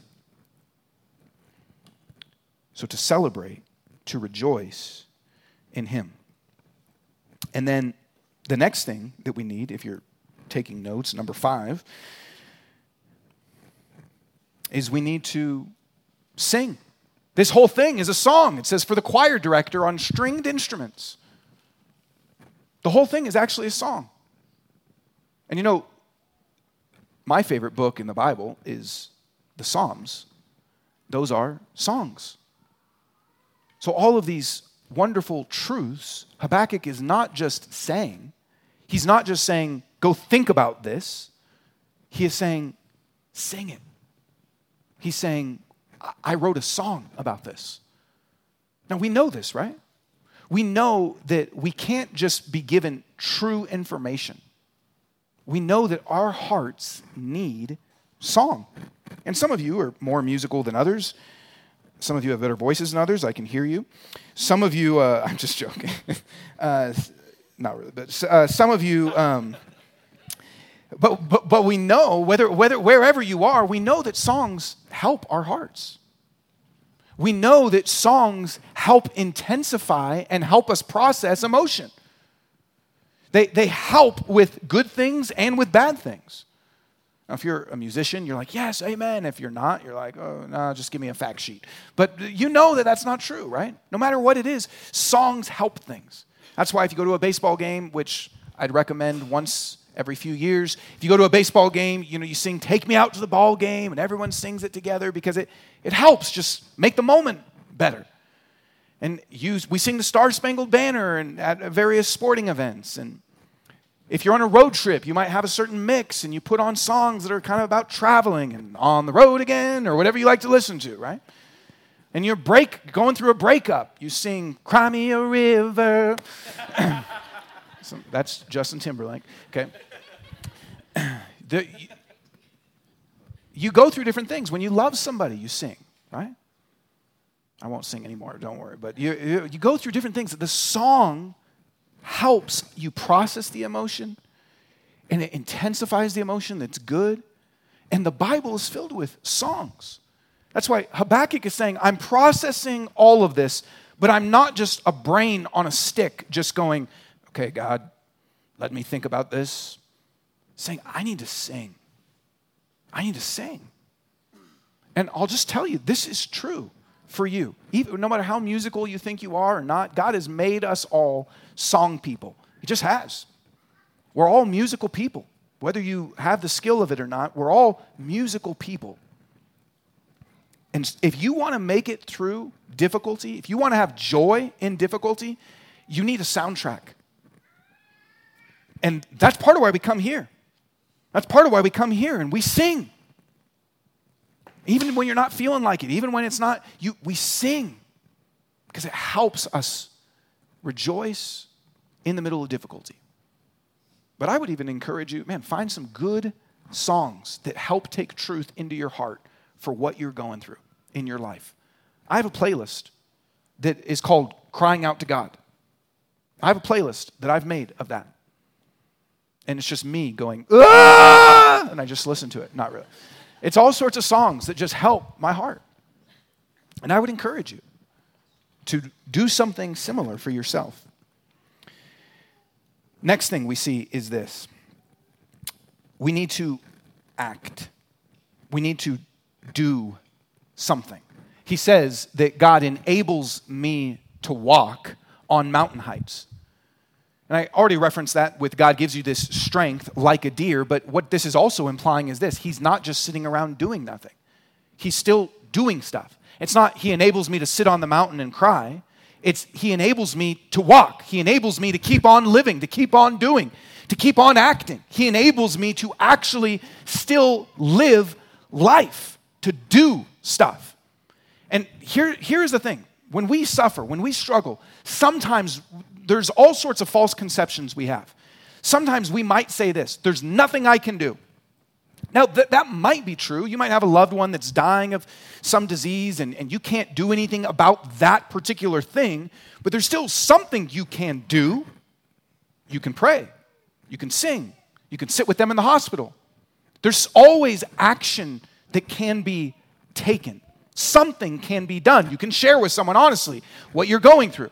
So to celebrate, to rejoice in Him. And then the next thing that we need, if you're taking notes, number five, is we need to sing. This whole thing is a song. It says for the choir director on stringed instruments. The whole thing is actually a song. And you know, my favorite book in the Bible is the Psalms. Those are songs. So, all of these wonderful truths, Habakkuk is not just saying, he's not just saying, go think about this. He is saying, sing it. He's saying, I wrote a song about this. Now, we know this, right? we know that we can't just be given true information. We know that our hearts need song. And some of you are more musical than others. Some of you have better voices than others. I can hear you. Some of you, uh, (laughs) I'm just joking. (laughs) uh, not really, but uh, some of you, um, but, but, but we know, whether, whether, wherever you are, we know that songs help our hearts we know that songs help intensify and help us process emotion. They, they help with good things and with bad things. Now, if you're a musician, you're like, yes, amen. If you're not, you're like, oh, no, just give me a fact sheet. But you know that that's not true, right? No matter what it is, songs help things. That's why if you go to a baseball game, which I'd recommend once every few years. If you go to a baseball game, you know, you sing Take Me Out to the Ball Game, and everyone sings it together because it, it helps just make the moment better. And use, we sing the Star Spangled Banner and at various sporting events. And if you're on a road trip, you might have a certain mix and you put on songs that are kind of about traveling and on the road again or whatever you like to listen to, right? And you're break, going through a breakup, you sing Cry Me a River. (clears throat) so that's Justin Timberlake, okay? (clears throat) the, you go through different things. When you love somebody, you sing, right? I won't sing anymore, don't worry. But you, you, you go through different things. The song helps you process the emotion. and it intensifies the emotion that's good. And the Bible is filled with songs. That's why Habakkuk is saying, I'm processing all of this, but I'm not just a brain on a stick, just going, okay, God, let me think about this. Saying, I need to sing. I need to sing. And I'll just tell you, this is true for you. Even, no matter how musical you think you are or not, God has made us all song people. He just has. We're all musical people. Whether you have the skill of it or not, we're all musical people. And if you want to make it through difficulty, if you want to have joy in difficulty, you need a soundtrack. And that's part of why we come here. That's part of why we come here and we sing. Even when you're not feeling like it, even when it's not, you, we sing because it helps us rejoice in the middle of difficulty. But I would even encourage you, man, find some good songs that help take truth into your heart for what you're going through in your life. I have a playlist that is called Crying Out to God. I have a playlist that I've made of that. And it's just me going, ah! and I just listen to it. Not really. It's all sorts of songs that just help my heart. And I would encourage you to do something similar for yourself. Next thing we see is this we need to act, we need to do something. He says that God enables me to walk on mountain heights. And I already referenced that with God gives you this strength like a deer, but what this is also implying is this He's not just sitting around doing nothing, He's still doing stuff. It's not He enables me to sit on the mountain and cry, it's He enables me to walk, He enables me to keep on living, to keep on doing, to keep on acting. He enables me to actually still live life, to do stuff. And here, here's the thing when we suffer, when we struggle, sometimes there's all sorts of false conceptions we have. Sometimes we might say this there's nothing I can do. Now, th- that might be true. You might have a loved one that's dying of some disease and, and you can't do anything about that particular thing, but there's still something you can do. You can pray, you can sing, you can sit with them in the hospital. There's always action that can be taken. Something can be done. You can share with someone honestly what you're going through.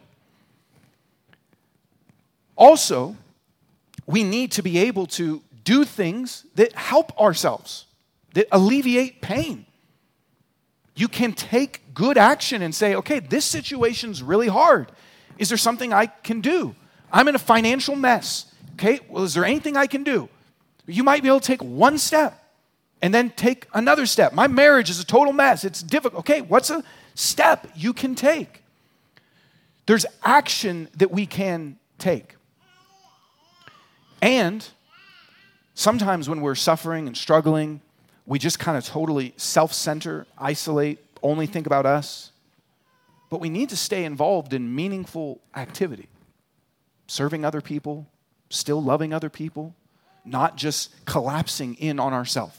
Also, we need to be able to do things that help ourselves, that alleviate pain. You can take good action and say, okay, this situation's really hard. Is there something I can do? I'm in a financial mess. Okay, well, is there anything I can do? You might be able to take one step and then take another step. My marriage is a total mess. It's difficult. Okay, what's a step you can take? There's action that we can take. And sometimes when we're suffering and struggling, we just kind of totally self center, isolate, only think about us. But we need to stay involved in meaningful activity, serving other people, still loving other people, not just collapsing in on ourselves.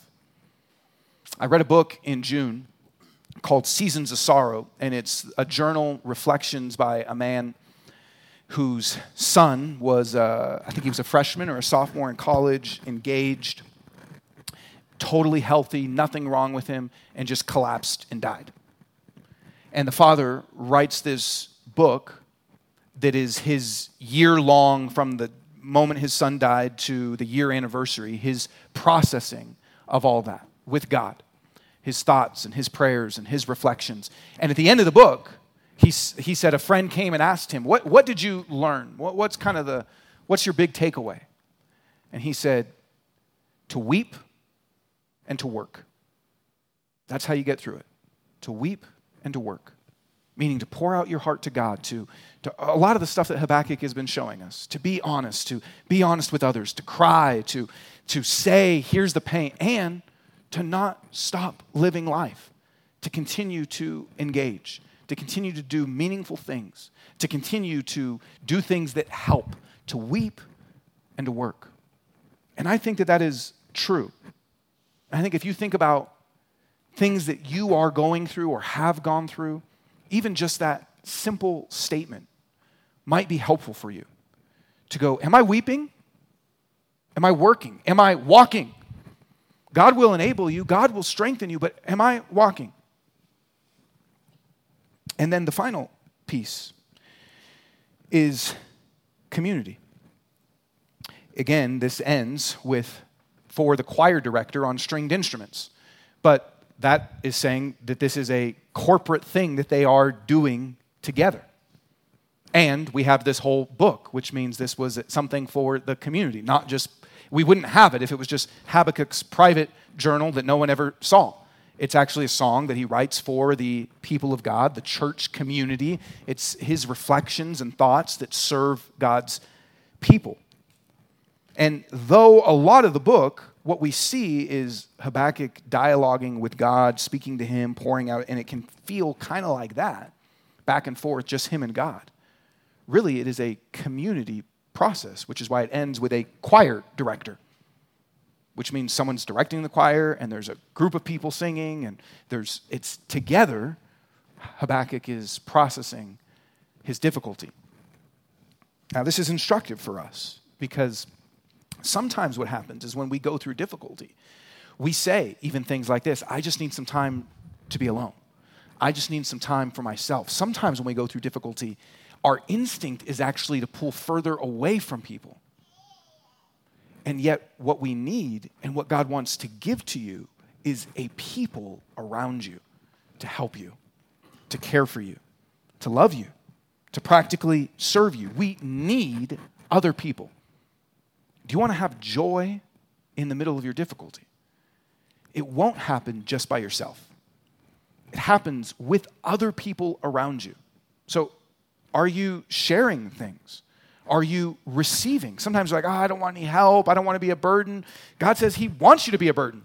I read a book in June called Seasons of Sorrow, and it's a journal reflections by a man whose son was, uh, I think he was a freshman or a sophomore in college, engaged, totally healthy, nothing wrong with him, and just collapsed and died. And the father writes this book that is his year long from the moment his son died to the year anniversary, his processing of all that with God, his thoughts and his prayers and his reflections. And at the end of the book, he, he said a friend came and asked him, what, what did you learn? What, what's kind of the, what's your big takeaway? And he said, to weep and to work. That's how you get through it. To weep and to work. Meaning to pour out your heart to God, to, to a lot of the stuff that Habakkuk has been showing us, to be honest, to be honest with others, to cry, to, to say, here's the pain, and to not stop living life, to continue to engage to continue to do meaningful things, to continue to do things that help, to weep and to work. And I think that that is true. I think if you think about things that you are going through or have gone through, even just that simple statement might be helpful for you to go, Am I weeping? Am I working? Am I walking? God will enable you, God will strengthen you, but am I walking? And then the final piece is community. Again, this ends with for the choir director on stringed instruments. But that is saying that this is a corporate thing that they are doing together. And we have this whole book, which means this was something for the community, not just, we wouldn't have it if it was just Habakkuk's private journal that no one ever saw. It's actually a song that he writes for the people of God, the church community. It's his reflections and thoughts that serve God's people. And though a lot of the book, what we see is Habakkuk dialoguing with God, speaking to him, pouring out, and it can feel kind of like that, back and forth, just him and God. Really, it is a community process, which is why it ends with a choir director which means someone's directing the choir and there's a group of people singing and there's it's together Habakkuk is processing his difficulty. Now this is instructive for us because sometimes what happens is when we go through difficulty, we say even things like this, I just need some time to be alone. I just need some time for myself. Sometimes when we go through difficulty, our instinct is actually to pull further away from people and yet, what we need and what God wants to give to you is a people around you to help you, to care for you, to love you, to practically serve you. We need other people. Do you want to have joy in the middle of your difficulty? It won't happen just by yourself, it happens with other people around you. So, are you sharing things? Are you receiving? Sometimes you're like, oh, I don't want any help. I don't want to be a burden. God says He wants you to be a burden.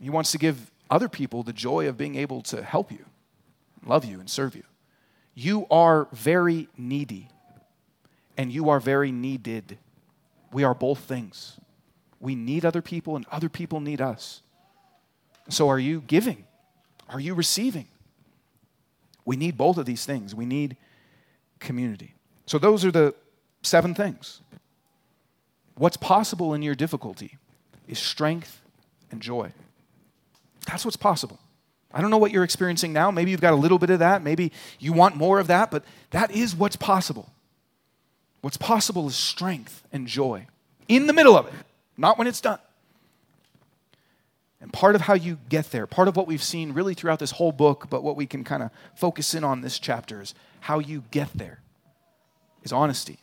He wants to give other people the joy of being able to help you, love you, and serve you. You are very needy, and you are very needed. We are both things. We need other people, and other people need us. So, are you giving? Are you receiving? We need both of these things. We need community. So, those are the seven things. What's possible in your difficulty is strength and joy. That's what's possible. I don't know what you're experiencing now. Maybe you've got a little bit of that. Maybe you want more of that, but that is what's possible. What's possible is strength and joy in the middle of it, not when it's done. And part of how you get there, part of what we've seen really throughout this whole book, but what we can kind of focus in on this chapter is how you get there is honesty,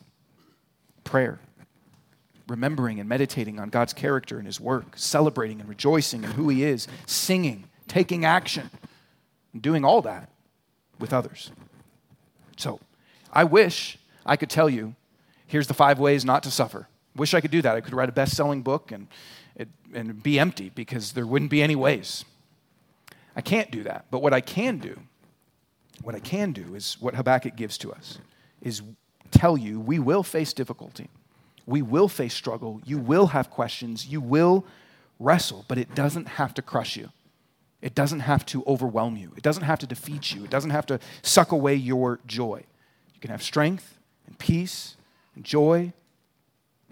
prayer, remembering and meditating on God's character and His work, celebrating and rejoicing in who He is, singing, taking action, and doing all that with others. So, I wish I could tell you here's the five ways not to suffer. Wish I could do that. I could write a best selling book and, it, and be empty because there wouldn't be any ways. I can't do that. But what I can do, what I can do is what Habakkuk gives to us is tell you we will face difficulty. We will face struggle. You will have questions. You will wrestle, but it doesn't have to crush you. It doesn't have to overwhelm you. It doesn't have to defeat you. It doesn't have to suck away your joy. You can have strength and peace and joy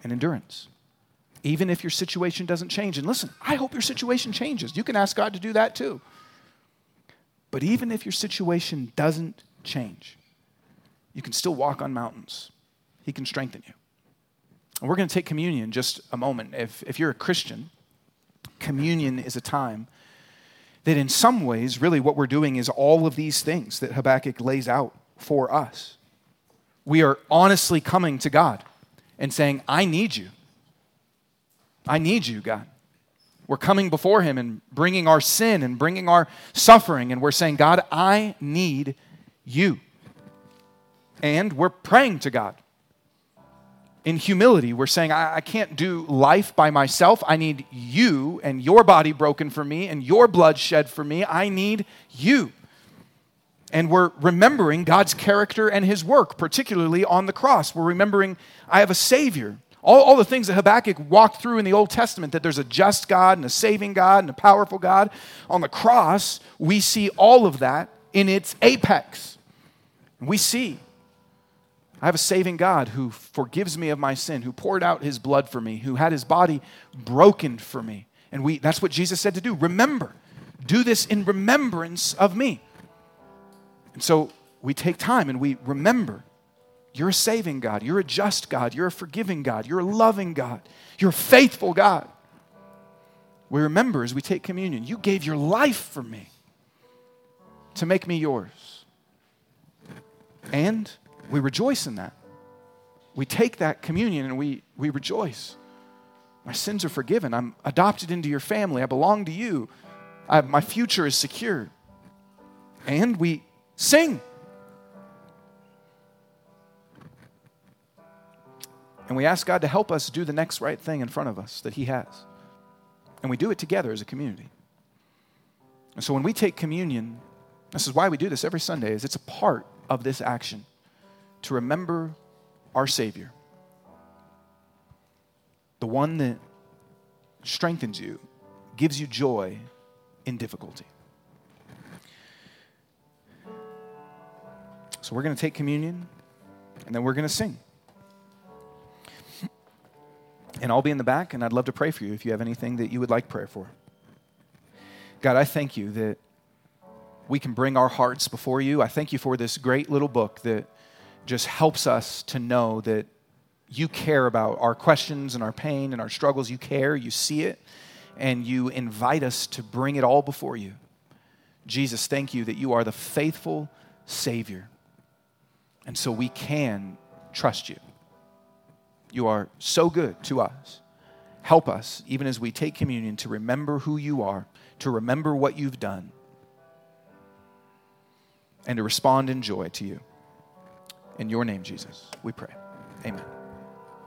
and endurance. Even if your situation doesn't change. And listen, I hope your situation changes. You can ask God to do that too. But even if your situation doesn't change, you can still walk on mountains. He can strengthen you. And we're going to take communion just a moment. If, if you're a Christian, communion is a time that, in some ways, really what we're doing is all of these things that Habakkuk lays out for us. We are honestly coming to God and saying, I need you. I need you, God. We're coming before Him and bringing our sin and bringing our suffering, and we're saying, God, I need you and we're praying to God. In humility, we're saying, I, I, can't do life by myself. I need you and your body broken for me and your blood shed for me. I need you. And we're remembering God's character and his work, particularly on the cross. We're remembering, I have a Savior. All, all the things that Habakkuk walked through in the Old Testament that there's a just God and a saving God and a powerful God. On the cross, we see all of that in its apex. We see I have a saving God who forgives me of my sin, who poured out his blood for me, who had his body broken for me. And we, that's what Jesus said to do. Remember, do this in remembrance of me. And so we take time and we remember you're a saving God, you're a just God, you're a forgiving God, you're a loving God, you're a faithful God. We remember as we take communion, you gave your life for me to make me yours. And we rejoice in that. We take that communion and we, we rejoice. My sins are forgiven. I'm adopted into your family. I belong to you. I, my future is secure. And we sing. And we ask God to help us do the next right thing in front of us that He has. And we do it together as a community. And so when we take communion, this is why we do this every Sunday, is it's a part of this action to remember our Savior, the one that strengthens you, gives you joy in difficulty. So we're going to take communion and then we're going to sing. And I'll be in the back and I'd love to pray for you if you have anything that you would like prayer for. God, I thank you that we can bring our hearts before you. I thank you for this great little book that just helps us to know that you care about our questions and our pain and our struggles. You care, you see it, and you invite us to bring it all before you. Jesus, thank you that you are the faithful Savior. And so we can trust you. You are so good to us. Help us, even as we take communion, to remember who you are, to remember what you've done, and to respond in joy to you. In your name, Jesus, we pray. Amen.